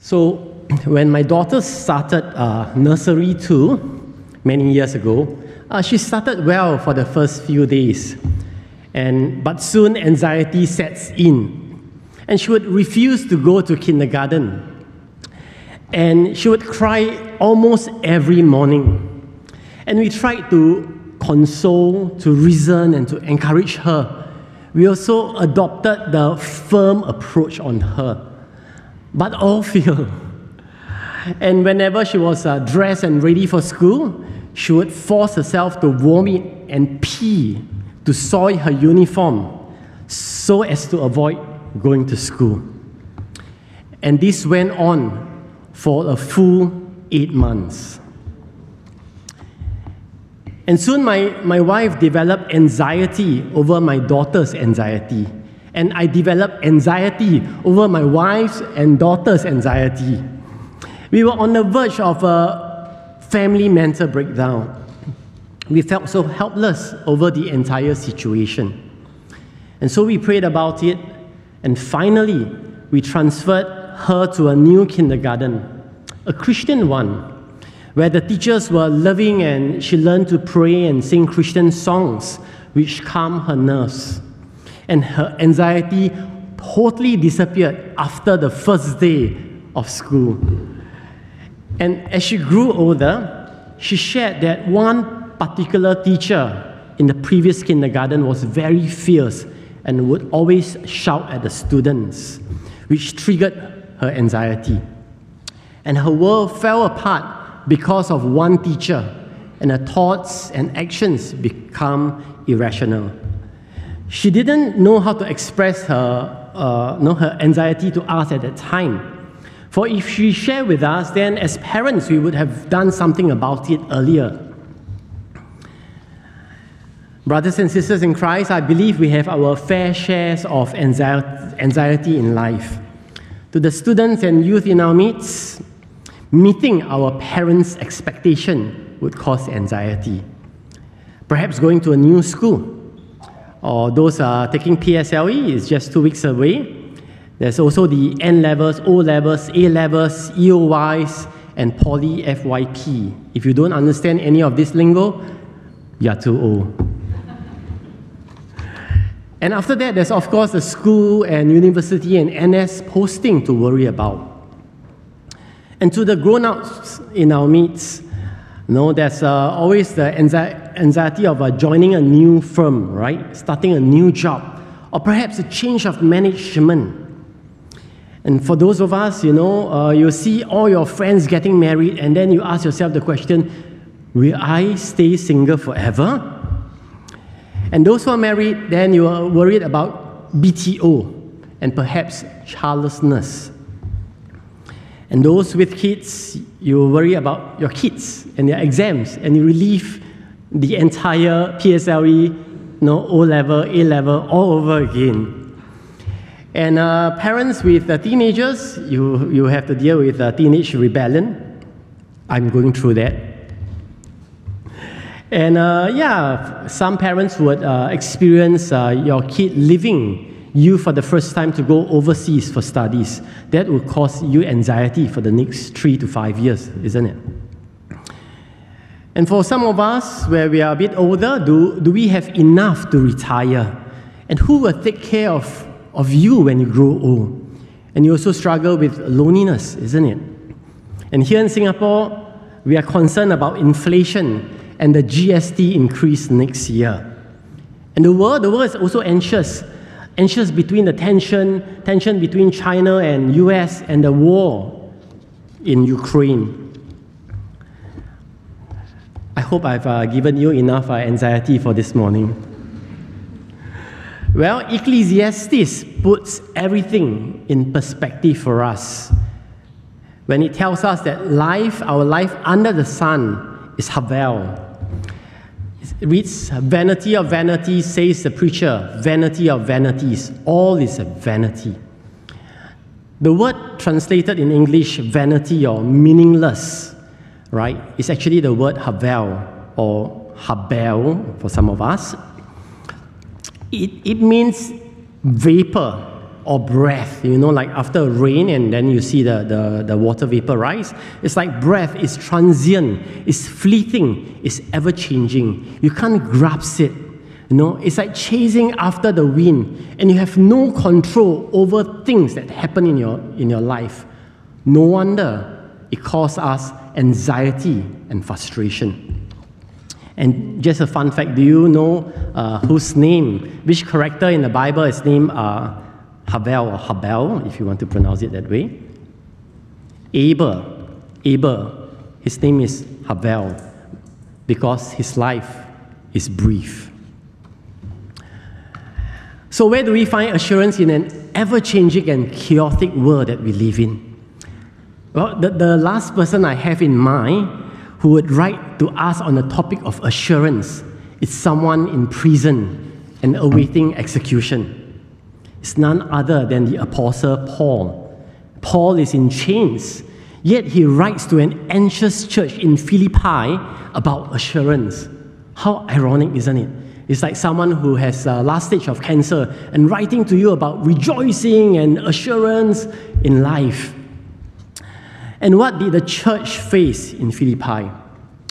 So, when my daughter started uh, nursery two many years ago, uh, she started well for the first few days. And, but soon anxiety sets in. And she would refuse to go to kindergarten. And she would cry almost every morning. And we tried to console, to reason, and to encourage her. We also adopted the firm approach on her but all failed. And whenever she was uh, dressed and ready for school, she would force herself to vomit and pee to soil her uniform so as to avoid going to school. And this went on for a full eight months. And soon my, my wife developed anxiety over my daughter's anxiety and I developed anxiety over my wife's and daughter's anxiety. We were on the verge of a family mental breakdown. We felt so helpless over the entire situation. And so we prayed about it, and finally, we transferred her to a new kindergarten, a Christian one, where the teachers were loving and she learned to pray and sing Christian songs, which calmed her nerves and her anxiety totally disappeared after the first day of school. And as she grew older, she shared that one particular teacher in the previous kindergarten was very fierce and would always shout at the students, which triggered her anxiety. And her world fell apart because of one teacher, and her thoughts and actions become irrational. She didn't know how to express her, uh, know, her anxiety to us at that time. For if she shared with us, then as parents, we would have done something about it earlier. Brothers and sisters in Christ, I believe we have our fair shares of anxiety in life. To the students and youth in our midst, meeting our parents' expectation would cause anxiety. Perhaps going to a new school or those are taking PSLE is just two weeks away. There's also the N levels, O levels, A levels, EOYs, and Poly FYP. If you don't understand any of this lingo, you're too old. and after that, there's of course the school and university and NS posting to worry about. And to the grown ups in our midst, you know, there's uh, always the anxiety of uh, joining a new firm, right? Starting a new job, or perhaps a change of management. And for those of us, you know, uh, you see all your friends getting married, and then you ask yourself the question, will I stay single forever? And those who are married, then you are worried about BTO and perhaps childlessness. And those with kids, you worry about your kids and their exams, and you relieve the entire PSLE, you know, O level, A level, all over again. And uh, parents with uh, teenagers, you, you have to deal with uh, teenage rebellion. I'm going through that. And uh, yeah, some parents would uh, experience uh, your kid leaving you for the first time to go overseas for studies. That will cause you anxiety for the next three to five years, isn't it? And for some of us, where we are a bit older, do, do we have enough to retire? And who will take care of, of you when you grow old? And you also struggle with loneliness, isn't it? And here in Singapore, we are concerned about inflation and the GST increase next year. And the world, the world is also anxious anxious between the tension, tension between China and US and the war in Ukraine. I hope I've uh, given you enough uh, anxiety for this morning. Well, Ecclesiastes puts everything in perspective for us when it tells us that life, our life under the sun, is Havel, It reads, Vanity of vanity, says the preacher, vanity of vanities. All is a vanity. The word translated in English, vanity or meaningless, right, is actually the word havel or habel for some of us. It, it means vapor or breath, you know, like after rain and then you see the, the, the water vapor rise. It's like breath is transient, it's fleeting, it's ever changing. You can't grasp it. You know, it's like chasing after the wind, and you have no control over things that happen in your, in your life. No wonder it causes us anxiety and frustration. And just a fun fact do you know uh, whose name, which character in the Bible is named uh, Havel or Habel, if you want to pronounce it that way. Abel, Abel, his name is Havel because his life is brief. So, where do we find assurance in an ever changing and chaotic world that we live in? Well, the, the last person I have in mind who would write to us on the topic of assurance is someone in prison and awaiting execution It's none other than the Apostle Paul. Paul is in chains, yet he writes to an anxious church in Philippi about assurance. How ironic, isn't it? It's like someone who has a last stage of cancer and writing to you about rejoicing and assurance in life. And what did the church face in Philippi?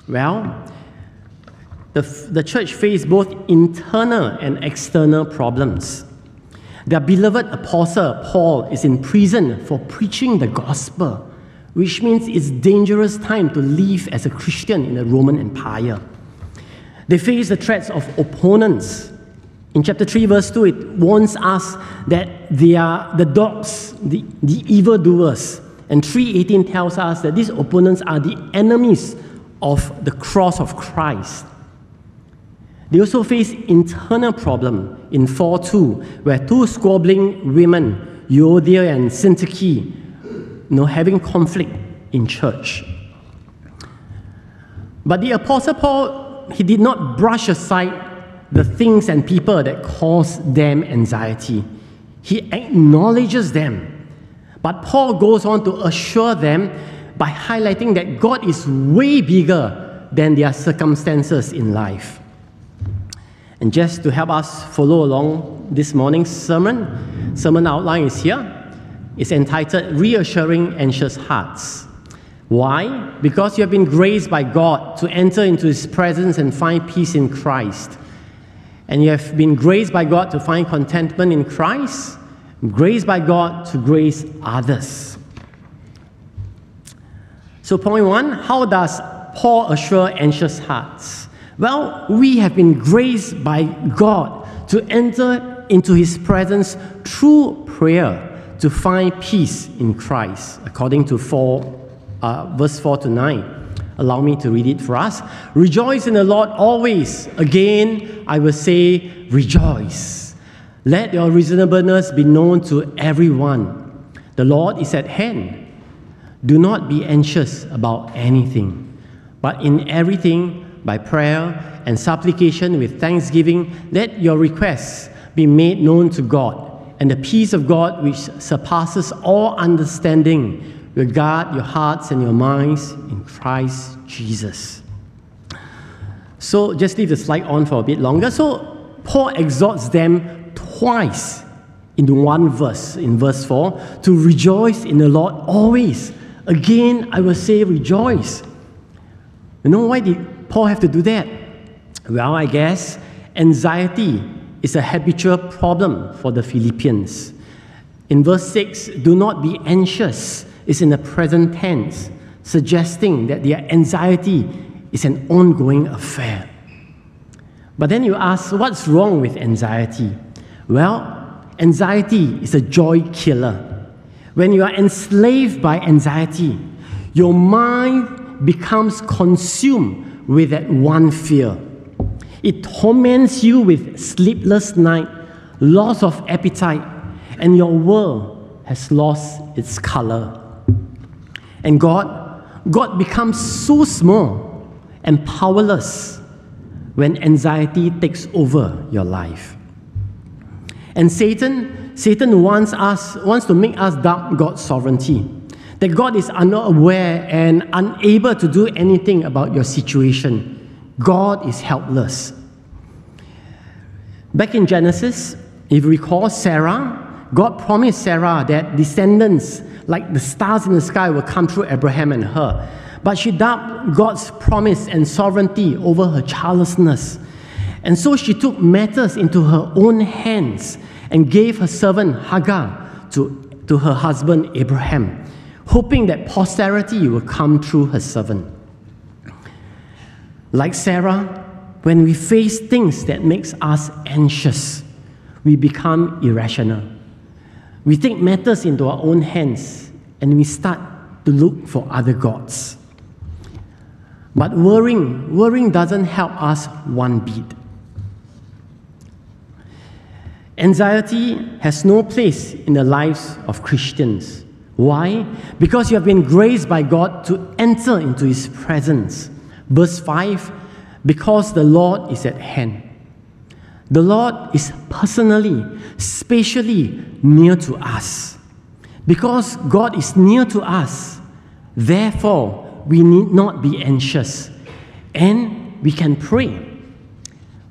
Well, the, the church faced both internal and external problems. Their beloved apostle, Paul, is in prison for preaching the gospel, which means it's dangerous time to live as a Christian in the Roman Empire. They face the threats of opponents. In chapter 3, verse 2, it warns us that they are the dogs, the, the evildoers. And 3.18 tells us that these opponents are the enemies of the cross of Christ. They also face internal problem in 4.2, where two squabbling women, Euodia and Syntyche, you know, having conflict in church. But the Apostle Paul, he did not brush aside the things and people that cause them anxiety. He acknowledges them. But Paul goes on to assure them by highlighting that God is way bigger than their circumstances in life. And just to help us follow along this morning's sermon, sermon outline is here. It's entitled Reassuring Anxious Hearts. Why? Because you have been graced by God to enter into His presence and find peace in Christ. And you have been graced by God to find contentment in Christ, graced by God to grace others. So, point one how does Paul assure anxious hearts? Well, we have been graced by God to enter into His presence through prayer to find peace in Christ, according to 4, uh, verse 4 to 9. Allow me to read it for us. Rejoice in the Lord always. Again, I will say, rejoice. Let your reasonableness be known to everyone. The Lord is at hand. Do not be anxious about anything, but in everything, by prayer and supplication with thanksgiving, let your requests be made known to God. And the peace of God, which surpasses all understanding, will guard your hearts and your minds in Christ Jesus. So just leave the slide on for a bit longer. So Paul exhorts them twice in one verse, in verse 4, to rejoice in the Lord always. Again, I will say rejoice. You know why did Paul have to do that? Well, I guess anxiety is a habitual problem for the Philippians. In verse 6, do not be anxious is in the present tense, suggesting that their anxiety is an ongoing affair. But then you ask, what's wrong with anxiety? Well, anxiety is a joy killer. When you are enslaved by anxiety, your mind becomes consumed with that one fear. It torments you with sleepless night, loss of appetite, and your world has lost its color. And God, God becomes so small and powerless when anxiety takes over your life. And Satan, Satan wants us, wants to make us doubt God's sovereignty that God is unaware and unable to do anything about your situation. God is helpless. Back in Genesis, if you recall, Sarah, God promised Sarah that descendants like the stars in the sky will come through Abraham and her. But she doubted God's promise and sovereignty over her childlessness. And so she took matters into her own hands and gave her servant Hagar to, to her husband Abraham, hoping that posterity will come through her servant. Like Sarah, when we face things that makes us anxious, we become irrational. We take matters into our own hands and we start to look for other gods. But worrying, worrying doesn't help us one bit. Anxiety has no place in the lives of Christians. Why? Because you have been graced by God to enter into His presence. Verse 5 Because the Lord is at hand. The Lord is personally, spatially near to us. Because God is near to us, therefore, we need not be anxious and we can pray.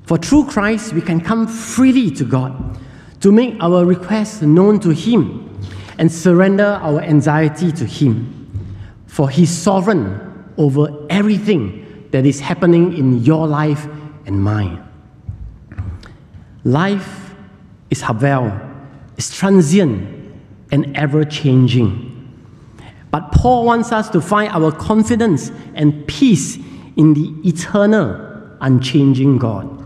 For through Christ, we can come freely to God to make our requests known to Him and surrender our anxiety to Him. For He's sovereign over everything that is happening in your life and mine. Life is Havel, it's transient and ever changing. But Paul wants us to find our confidence and peace in the eternal, unchanging God.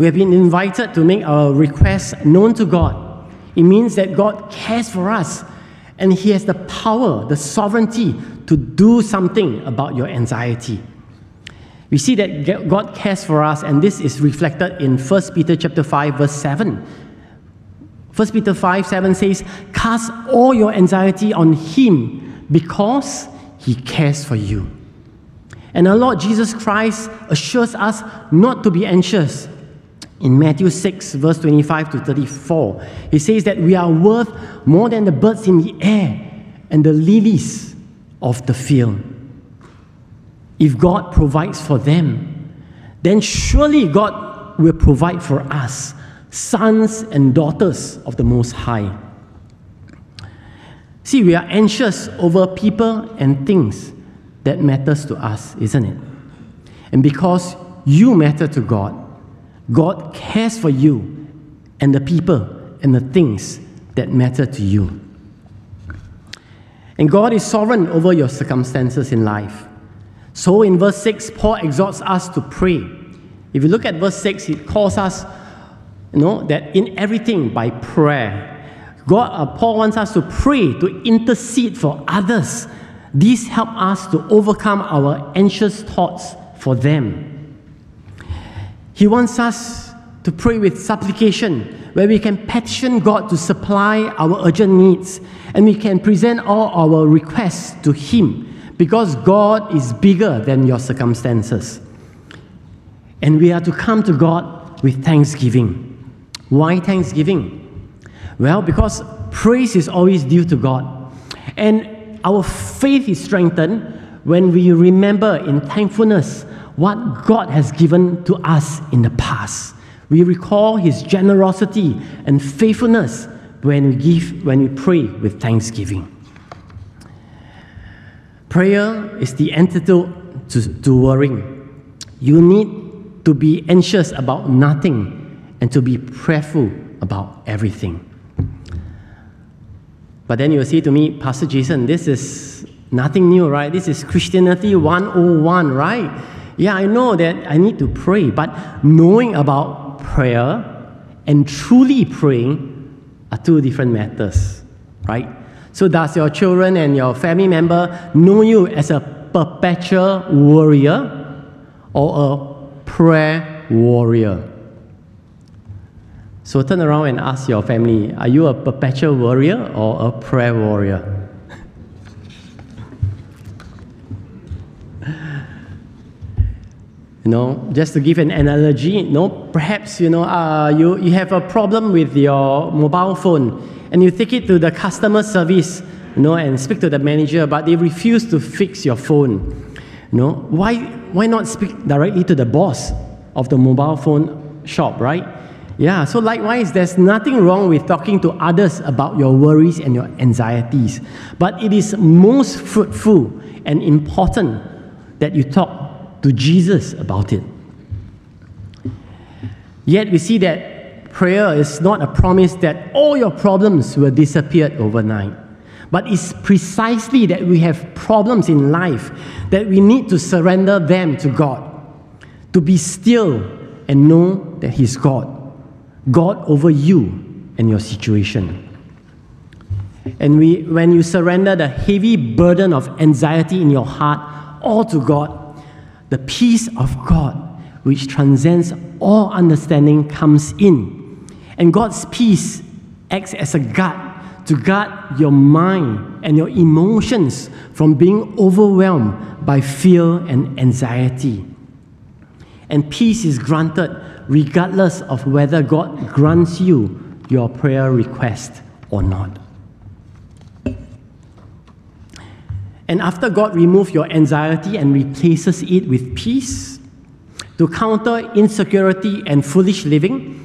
We have been invited to make our requests known to God. It means that God cares for us and He has the power, the sovereignty to do something about your anxiety. We see that God cares for us, and this is reflected in 1 Peter chapter 5, verse 7. 1 Peter 5 7 says, Cast all your anxiety on Him because He cares for you. And our Lord Jesus Christ assures us not to be anxious. In Matthew 6, verse 25 to 34, he says that we are worth more than the birds in the air and the lilies of the field. If God provides for them, then surely God will provide for us, sons and daughters of the Most High. See, we are anxious over people and things that matters to us, isn't it? And because you matter to God, God cares for you and the people and the things that matter to you. And God is sovereign over your circumstances in life. So in verse 6, Paul exhorts us to pray. If you look at verse 6, it calls us, you know, that in everything by prayer. God, uh, Paul wants us to pray, to intercede for others. These help us to overcome our anxious thoughts for them. He wants us to pray with supplication, where we can petition God to supply our urgent needs and we can present all our requests to Him because God is bigger than your circumstances. And we are to come to God with thanksgiving. Why thanksgiving? Well, because praise is always due to God. And our faith is strengthened when we remember in thankfulness what God has given to us in the past. We recall His generosity and faithfulness when we give, when we pray with thanksgiving. Prayer is the antidote to, to worrying. You need to be anxious about nothing and to be prayerful about everything. But then you'll say to me, Pastor Jason, this is nothing new, right? This is Christianity 101, right? Yeah, I know that I need to pray, but knowing about prayer and truly praying are two different matters, right? So, does your children and your family member know you as a perpetual warrior or a prayer warrior? So, turn around and ask your family are you a perpetual warrior or a prayer warrior? Know, just to give an analogy, you know, perhaps you know uh, you, you have a problem with your mobile phone and you take it to the customer service, you know, and speak to the manager, but they refuse to fix your phone. You know, why why not speak directly to the boss of the mobile phone shop, right? Yeah, so likewise, there's nothing wrong with talking to others about your worries and your anxieties, but it is most fruitful and important that you talk to Jesus about it. Yet we see that prayer is not a promise that all your problems will disappear overnight. But it's precisely that we have problems in life that we need to surrender them to God, to be still and know that He's God, God over you and your situation. And we, when you surrender the heavy burden of anxiety in your heart all to God, the peace of God, which transcends all understanding, comes in. And God's peace acts as a guard to guard your mind and your emotions from being overwhelmed by fear and anxiety. And peace is granted regardless of whether God grants you your prayer request or not. And after God removes your anxiety and replaces it with peace, to counter insecurity and foolish living,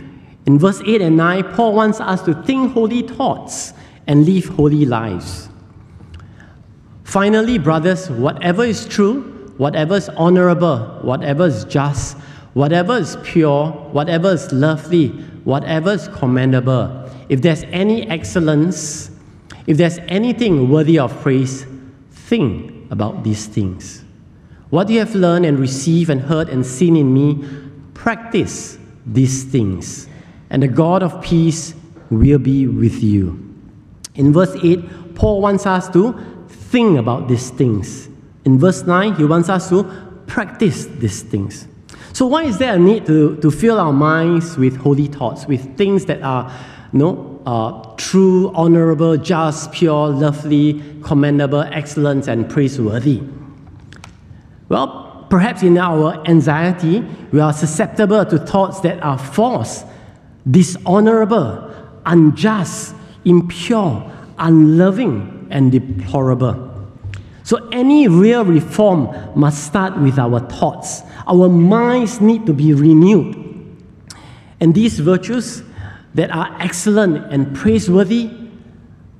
in verse 8 and 9, Paul wants us to think holy thoughts and live holy lives. Finally, brothers, whatever is true, whatever is honorable, whatever is just, whatever is pure, whatever is lovely, whatever is commendable, if there's any excellence, if there's anything worthy of praise, think about these things. What you have learned and received and heard and seen in me, practice these things, and the God of peace will be with you. In verse 8, Paul wants us to think about these things. In verse 9, he wants us to practice these things. So, why is there a need to, to fill our minds with holy thoughts, with things that are you know, uh, true, honorable, just, pure, lovely, commendable, excellent, and praiseworthy? Well, perhaps in our anxiety, we are susceptible to thoughts that are false, dishonorable, unjust, impure, unloving, and deplorable. So, any real reform must start with our thoughts. Our minds need to be renewed. And these virtues that are excellent and praiseworthy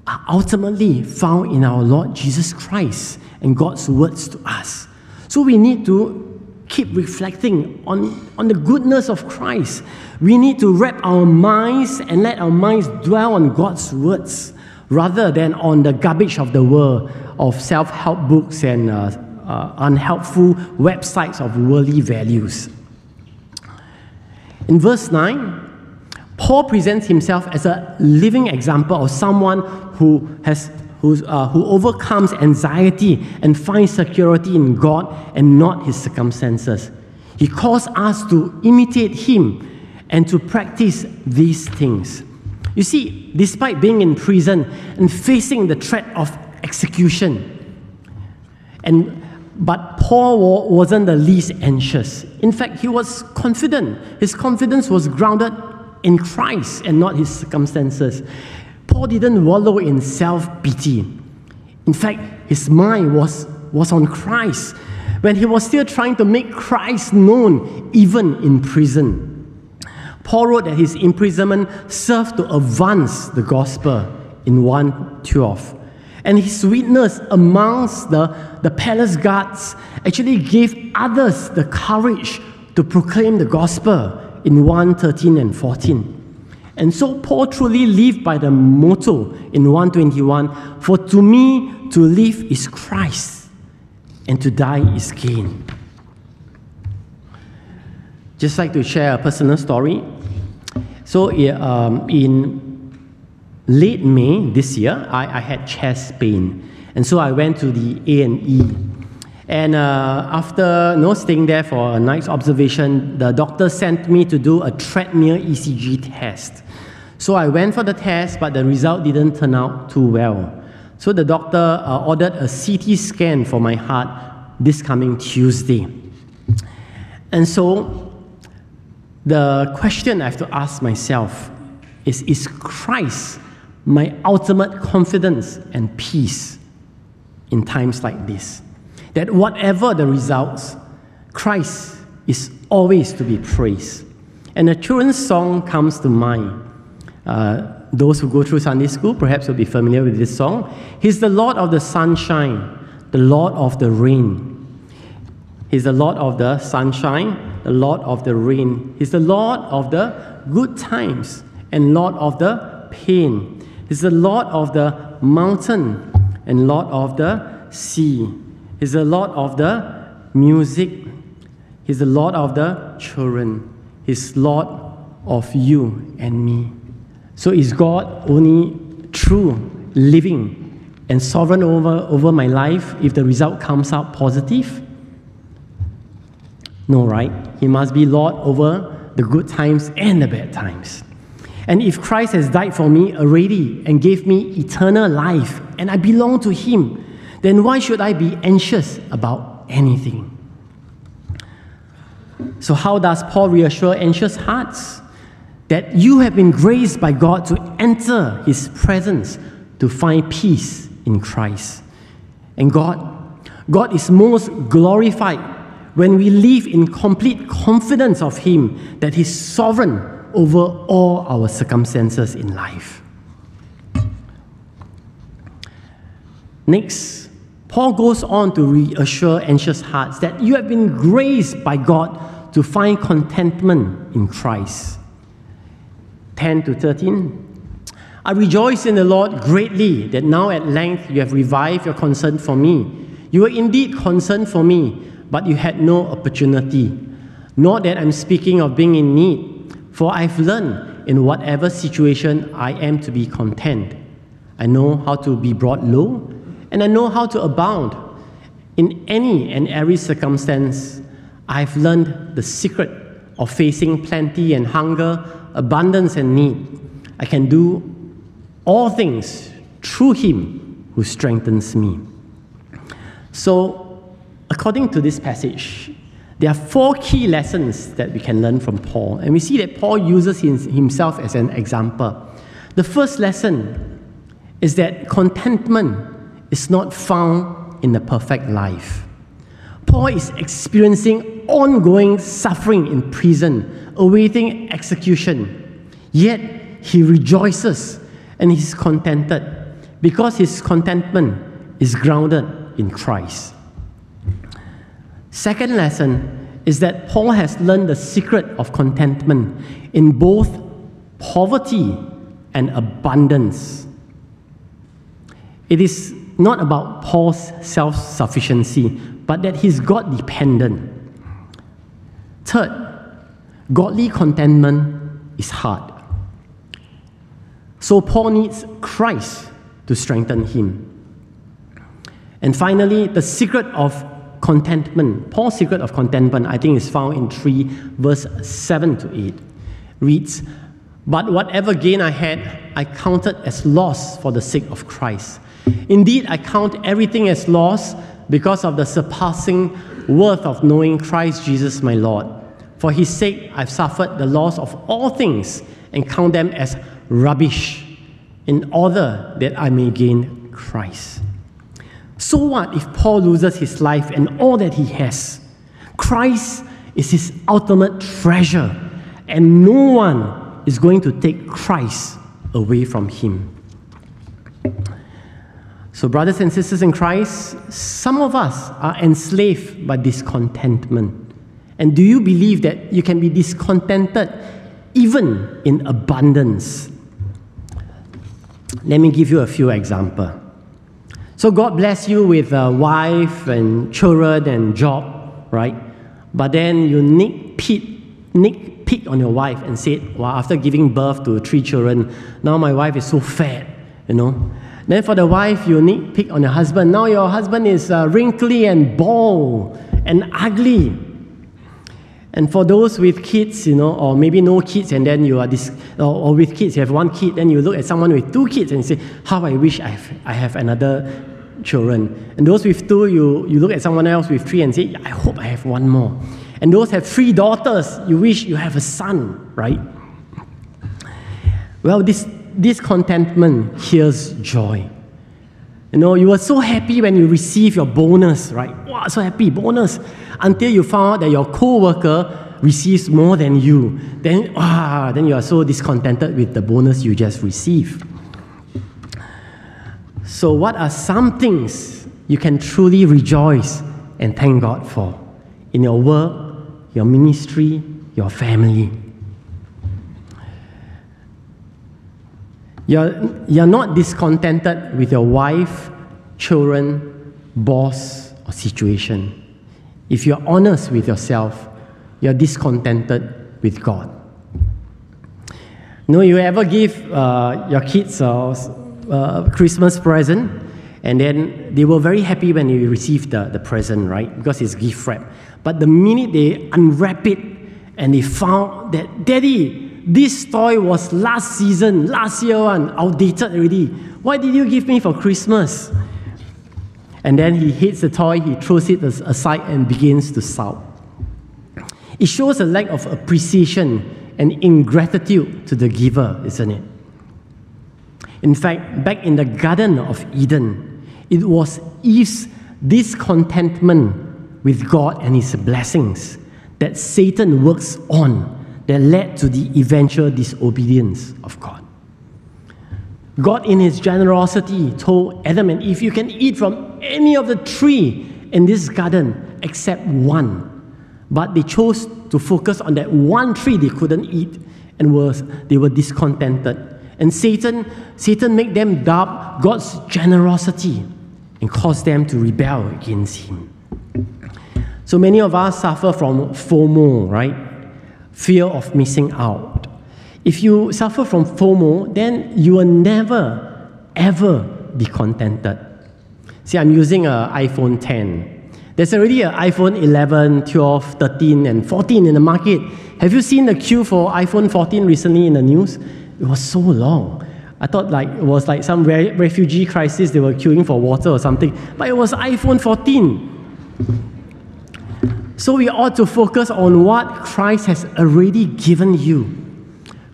are ultimately found in our Lord Jesus Christ and God's words to us. So, we need to keep reflecting on, on the goodness of Christ. We need to wrap our minds and let our minds dwell on God's words rather than on the garbage of the world of self help books and uh, uh, unhelpful websites of worldly values. In verse 9, Paul presents himself as a living example of someone who has uh, who overcomes anxiety and finds security in God and not his circumstances. He calls us to imitate him and to practice these things. You see, despite being in prison and facing the threat of execution, and but Paul wasn't the least anxious. In fact, he was confident. His confidence was grounded in Christ and not his circumstances. Paul didn't wallow in self pity. In fact, his mind was, was on Christ when he was still trying to make Christ known, even in prison. Paul wrote that his imprisonment served to advance the gospel in 112. And his witness amongst the, the palace guards actually gave others the courage to proclaim the gospel in 113 and 14. And so Paul truly lived by the motto in 121 For to me to live is Christ, and to die is gain. Just like to share a personal story. So um, in late May this year, I, I had chest pain. And so I went to the A&E and uh, after you know, staying there for a night's observation, the doctor sent me to do a treadmill ECG test. So I went for the test, but the result didn't turn out too well. So the doctor uh, ordered a CT scan for my heart this coming Tuesday. And so the question I have to ask myself is Is Christ my ultimate confidence and peace in times like this? That whatever the results, Christ is always to be praised. And a children's song comes to mind. Uh, those who go through Sunday school perhaps will be familiar with this song. He's the Lord of the sunshine, the Lord of the rain. He's the Lord of the sunshine, the Lord of the rain. He's the Lord of the good times and Lord of the pain. He's the Lord of the mountain and Lord of the sea. He's the Lord of the music. He's the Lord of the children. He's Lord of you and me. So is God only true, living, and sovereign over, over my life if the result comes out positive? No, right? He must be Lord over the good times and the bad times. And if Christ has died for me already and gave me eternal life, and I belong to Him, then why should I be anxious about anything? So, how does Paul reassure anxious hearts? That you have been graced by God to enter His presence to find peace in Christ. And God, God is most glorified when we live in complete confidence of Him that He's sovereign over all our circumstances in life. Next, Paul goes on to reassure anxious hearts that you have been graced by God to find contentment in Christ. 10 to 13. I rejoice in the Lord greatly that now at length you have revived your concern for me. You were indeed concerned for me, but you had no opportunity. Not that I'm speaking of being in need, for I've learned in whatever situation I am to be content. I know how to be brought low, and I know how to abound. In any and every circumstance, I've learned the secret of facing plenty and hunger, abundance and need. I can do all things through Him who strengthens me. So, according to this passage, there are four key lessons that we can learn from Paul, and we see that Paul uses himself as an example. The first lesson is that contentment is not found in the perfect life. Paul is experiencing ongoing suffering in prison, awaiting execution. Yet he rejoices and he's contented because his contentment is grounded in Christ. Second lesson is that Paul has learned the secret of contentment in both poverty and abundance. It is not about Paul's self sufficiency, but that he's God dependent. Third, godly contentment is hard. So Paul needs Christ to strengthen him. And finally, the secret of contentment, Paul's secret of contentment, I think is found in 3 verse 7 to 8. Reads, But whatever gain I had, I counted as loss for the sake of Christ. Indeed, I count everything as loss because of the surpassing worth of knowing Christ Jesus my Lord. For his sake, I've suffered the loss of all things and count them as rubbish in order that I may gain Christ. So what if Paul loses his life and all that he has? Christ is his ultimate treasure, and no one is going to take Christ away from him. So, brothers and sisters in Christ, some of us are enslaved by discontentment. And do you believe that you can be discontented even in abundance? Let me give you a few examples. So, God bless you with a wife and children and job, right? But then you nick pick on your wife and said, well, after giving birth to three children, now my wife is so fat, you know. Then for the wife, you pick on your husband. Now your husband is uh, wrinkly and bald and ugly. And for those with kids, you know, or maybe no kids, and then you are this, or, or with kids, you have one kid, then you look at someone with two kids and say, "How I wish I have, I have another children." And those with two, you you look at someone else with three and say, "I hope I have one more." And those have three daughters, you wish you have a son, right? Well, this discontentment here's joy. You know, you were so happy when you received your bonus, right? Wow, so happy, bonus. Until you found out that your co-worker receives more than you, then, ah, then you are so discontented with the bonus you just received. So, what are some things you can truly rejoice and thank God for in your work, your ministry, your family? You're, you're not discontented with your wife, children, boss, or situation. If you're honest with yourself, you're discontented with God. No, you ever give uh, your kids a, Christmas present, and then they were very happy when they received the, the present, right? Because it's gift wrap. But the minute they unwrap it and they found that, Daddy, this toy was last season, last year one, outdated already. Why did you give me for Christmas? And then he hits the toy, he throws it aside and begins to sob. It shows a lack of appreciation and ingratitude to the giver, isn't it? In fact, back in the Garden of Eden, it was Eve's discontentment with God and his blessings that Satan works on that led to the eventual disobedience of God. God, in his generosity, told Adam and Eve, You can eat from any of the tree in this garden except one. But they chose to focus on that one tree they couldn't eat and was, they were discontented. And Satan, Satan made them doubt God's generosity and caused them to rebel against him. So many of us suffer from FOMO, right? Fear of missing out. If you suffer from FOMO, then you will never, ever be contented. See, I'm using an iPhone 10. There's already an iPhone 11, 12, 13, and 14 in the market. Have you seen the queue for iPhone 14 recently in the news? It was so long. I thought like it was like some re- refugee crisis, they were queuing for water or something. But it was iPhone 14. So we ought to focus on what Christ has already given you.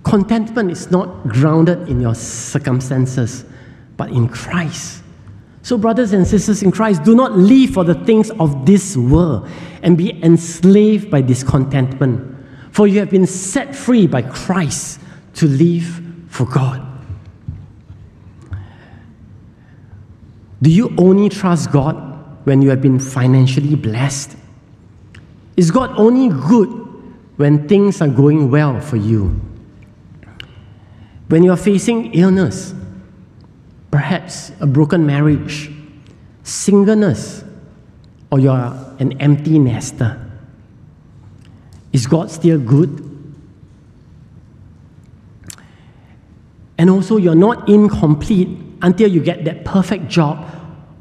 Contentment is not grounded in your circumstances, but in Christ. So, brothers and sisters in Christ, do not live for the things of this world and be enslaved by discontentment, for you have been set free by Christ to live for God. Do you only trust God when you have been financially blessed? Is God only good when things are going well for you? When you are facing illness, perhaps a broken marriage, singleness, or you are an empty nester, is God still good? And also, you're not incomplete until you get that perfect job,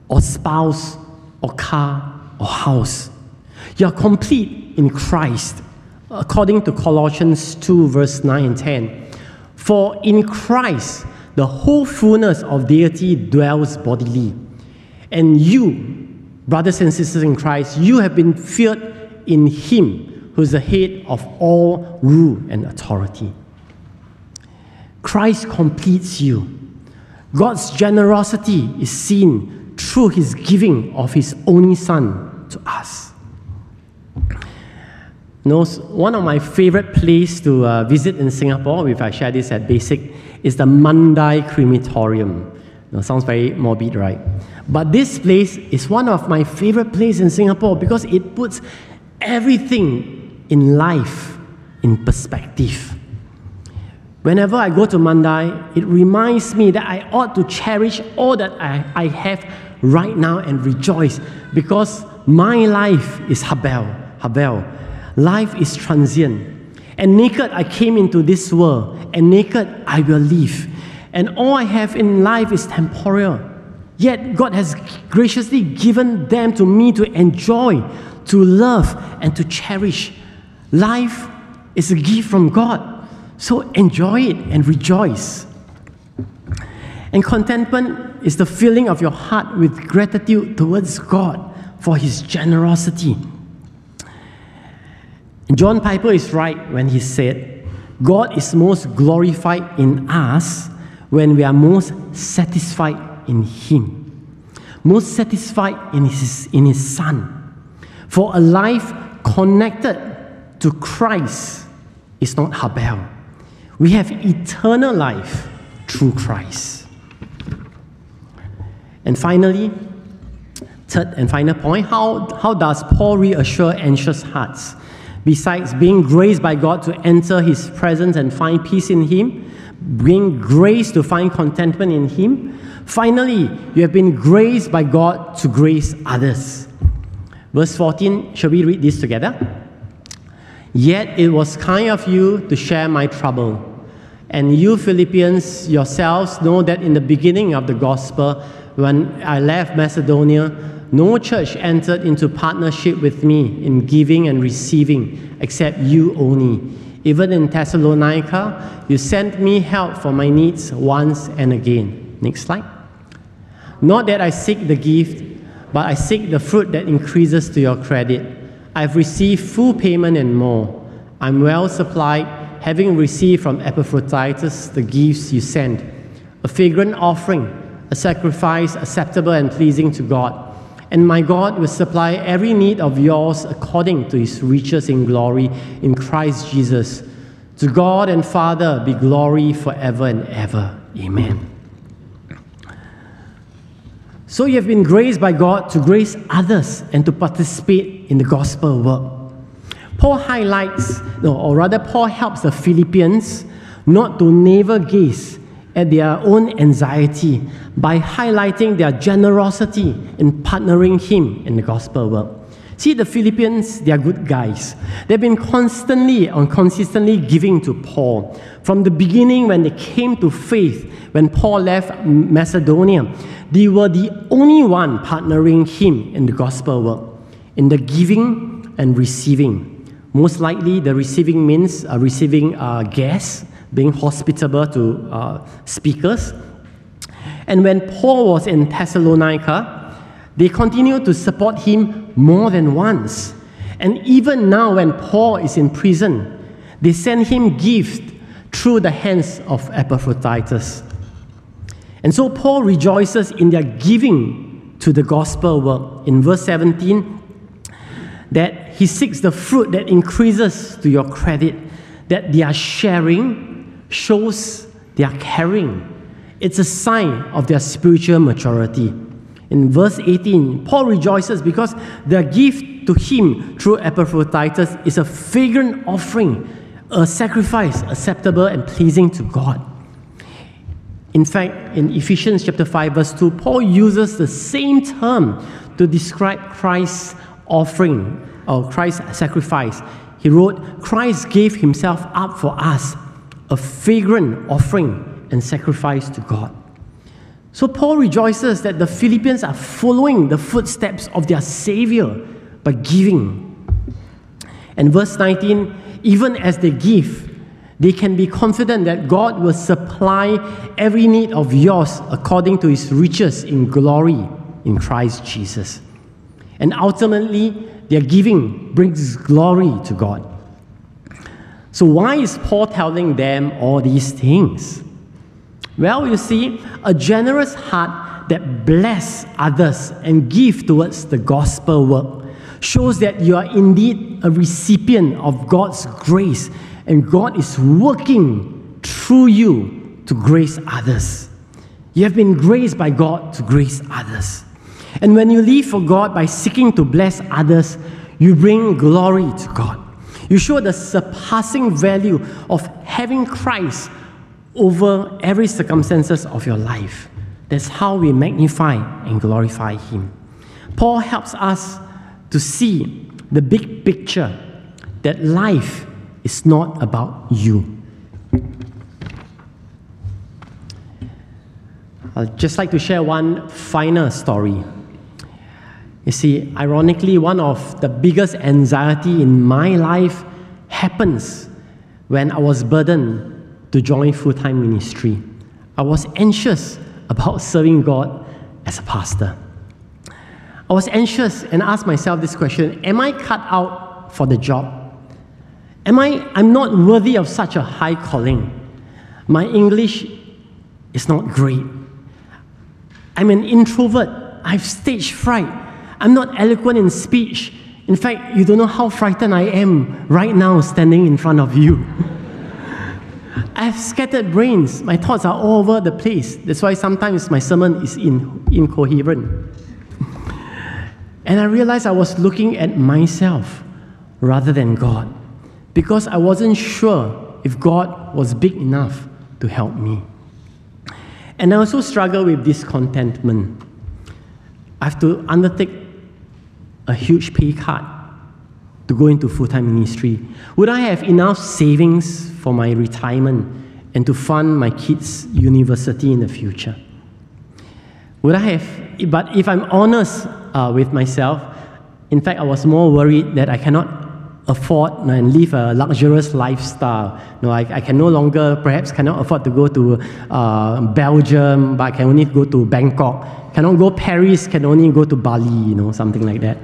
or spouse, or car, or house. You're complete in Christ, according to Colossians 2, verse 9 and 10. For in Christ, the whole fullness of deity dwells bodily. And you, brothers and sisters in Christ, you have been filled in Him who is the head of all rule and authority. Christ completes you. God's generosity is seen through His giving of His only Son to us. You one of my favorite places to uh, visit in Singapore, if I share this at Basic, is the Mandai Crematorium. Sounds very morbid, right? But this place is one of my favorite places in Singapore because it puts everything in life in perspective. Whenever I go to Mandai, it reminds me that I ought to cherish all that I, I have right now and rejoice because my life is Habel. Habel. Life is transient. And naked I came into this world, and naked I will leave. And all I have in life is temporal. Yet God has graciously given them to me to enjoy, to love, and to cherish. Life is a gift from God. So enjoy it and rejoice. And contentment is the filling of your heart with gratitude towards God for His generosity. John Piper is right when he said, God is most glorified in us when we are most satisfied in Him, most satisfied in His, in his Son. For a life connected to Christ is not Habel. We have eternal life through Christ. And finally, third and final point how, how does Paul reassure anxious hearts? Besides being graced by God to enter his presence and find peace in him, bring grace to find contentment in him. Finally, you have been graced by God to grace others. Verse 14, shall we read this together? Yet it was kind of you to share my trouble. And you Philippians yourselves know that in the beginning of the gospel, when I left Macedonia, no church entered into partnership with me in giving and receiving except you only. Even in Thessalonica, you sent me help for my needs once and again. Next slide. Not that I seek the gift, but I seek the fruit that increases to your credit. I've received full payment and more. I'm well supplied, having received from Epaphroditus the gifts you sent a fragrant offering, a sacrifice acceptable and pleasing to God. And my God will supply every need of yours according to his riches in glory in Christ Jesus. To God and Father be glory forever and ever. Amen. So you have been graced by God to grace others and to participate in the gospel work. Paul highlights, no, or rather, Paul helps the Philippians not to navel gaze at their own anxiety by highlighting their generosity in partnering him in the gospel work. See, the Philippians, they are good guys. They've been constantly and consistently giving to Paul. From the beginning, when they came to faith, when Paul left Macedonia, they were the only one partnering him in the gospel work, in the giving and receiving. Most likely, the receiving means uh, receiving uh, guests, being hospitable to uh, speakers. And when Paul was in Thessalonica, they continued to support him more than once. And even now, when Paul is in prison, they send him gifts through the hands of Epaphroditus. And so Paul rejoices in their giving to the gospel work. In verse 17, that he seeks the fruit that increases to your credit, that they are sharing shows their caring. It's a sign of their spiritual maturity. In verse 18, Paul rejoices because their gift to him through Epaphroditus is a fragrant offering, a sacrifice acceptable and pleasing to God. In fact, in Ephesians chapter 5, verse 2, Paul uses the same term to describe Christ's offering or Christ's sacrifice. He wrote, Christ gave himself up for us, a fragrant offering and sacrifice to God. So Paul rejoices that the Philippians are following the footsteps of their Savior by giving. And verse 19, even as they give, they can be confident that God will supply every need of yours according to his riches in glory in Christ Jesus. And ultimately, their giving brings glory to God. So, why is Paul telling them all these things? Well, you see, a generous heart that bless others and give towards the gospel work shows that you are indeed a recipient of God's grace and God is working through you to grace others. You have been graced by God to grace others. And when you live for God by seeking to bless others, you bring glory to God. You show the surpassing value of having Christ over every circumstances of your life. That's how we magnify and glorify Him. Paul helps us to see the big picture that life is not about you. I'd just like to share one final story you see, ironically, one of the biggest anxiety in my life happens when I was burdened to join full time ministry. I was anxious about serving God as a pastor. I was anxious and asked myself this question Am I cut out for the job? Am I, I'm not worthy of such a high calling. My English is not great. I'm an introvert. I have stage fright. I'm not eloquent in speech. In fact, you don't know how frightened I am right now standing in front of you. I have scattered brains. My thoughts are all over the place. That's why sometimes my sermon is in, incoherent. And I realized I was looking at myself rather than God because I wasn't sure if God was big enough to help me. And I also struggle with discontentment. I have to undertake a huge pay cut to go into full time ministry. Would I have enough savings for my retirement and to fund my kids' university in the future? Would I have, but if I'm honest uh, with myself, in fact, I was more worried that I cannot afford and live a luxurious lifestyle. Know, I, I can no longer, perhaps, cannot afford to go to uh, Belgium, but I can only go to Bangkok. Cannot go Paris, can only go to Bali, you know, something like that.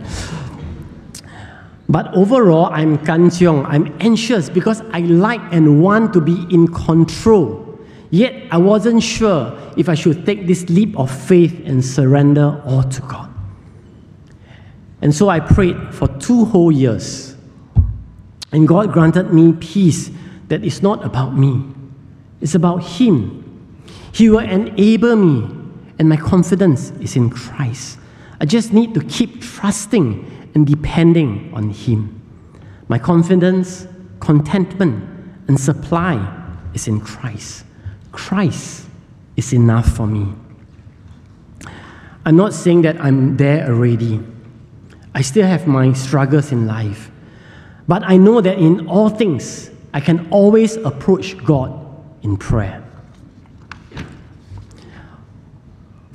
But overall, I'm kanchiong. I'm anxious because I like and want to be in control. Yet I wasn't sure if I should take this leap of faith and surrender all to God. And so I prayed for two whole years. And God granted me peace that is not about me, it's about Him. He will enable me, and my confidence is in Christ. I just need to keep trusting and depending on Him. My confidence, contentment, and supply is in Christ. Christ is enough for me. I'm not saying that I'm there already. I still have my struggles in life. But I know that in all things, I can always approach God in prayer.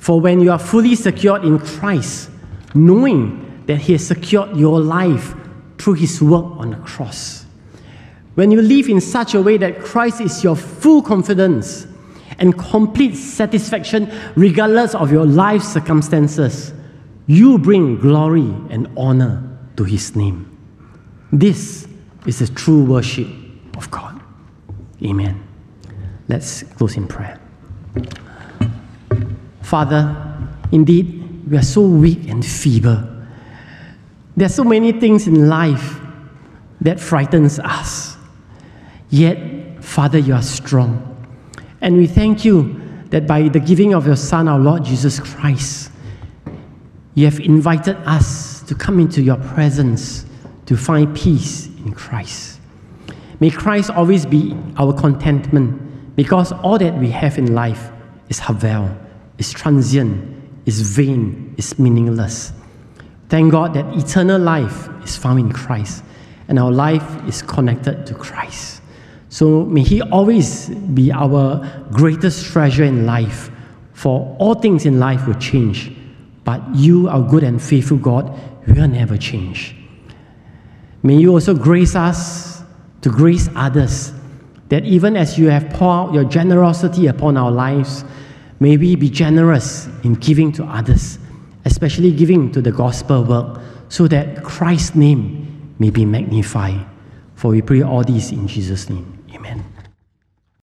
For when you are fully secured in Christ, knowing that He has secured your life through His work on the cross. When you live in such a way that Christ is your full confidence and complete satisfaction, regardless of your life circumstances, you bring glory and honor to His name. This is the true worship of God. Amen. Let's close in prayer. Father, indeed, we are so weak and feeble. There are so many things in life that frightens us. Yet, Father, you are strong. And we thank you that by the giving of your Son, our Lord Jesus Christ, you have invited us to come into your presence to find peace in Christ. May Christ always be our contentment because all that we have in life is havel, is transient, is vain, is meaningless. Thank God that eternal life is found in Christ and our life is connected to Christ. So may He always be our greatest treasure in life, for all things in life will change, but you, our good and faithful God, will never change. May you also grace us to grace others, that even as you have poured out your generosity upon our lives, may we be generous in giving to others especially giving to the gospel work, so that Christ's name may be magnified. For we pray all these in Jesus' name. Amen.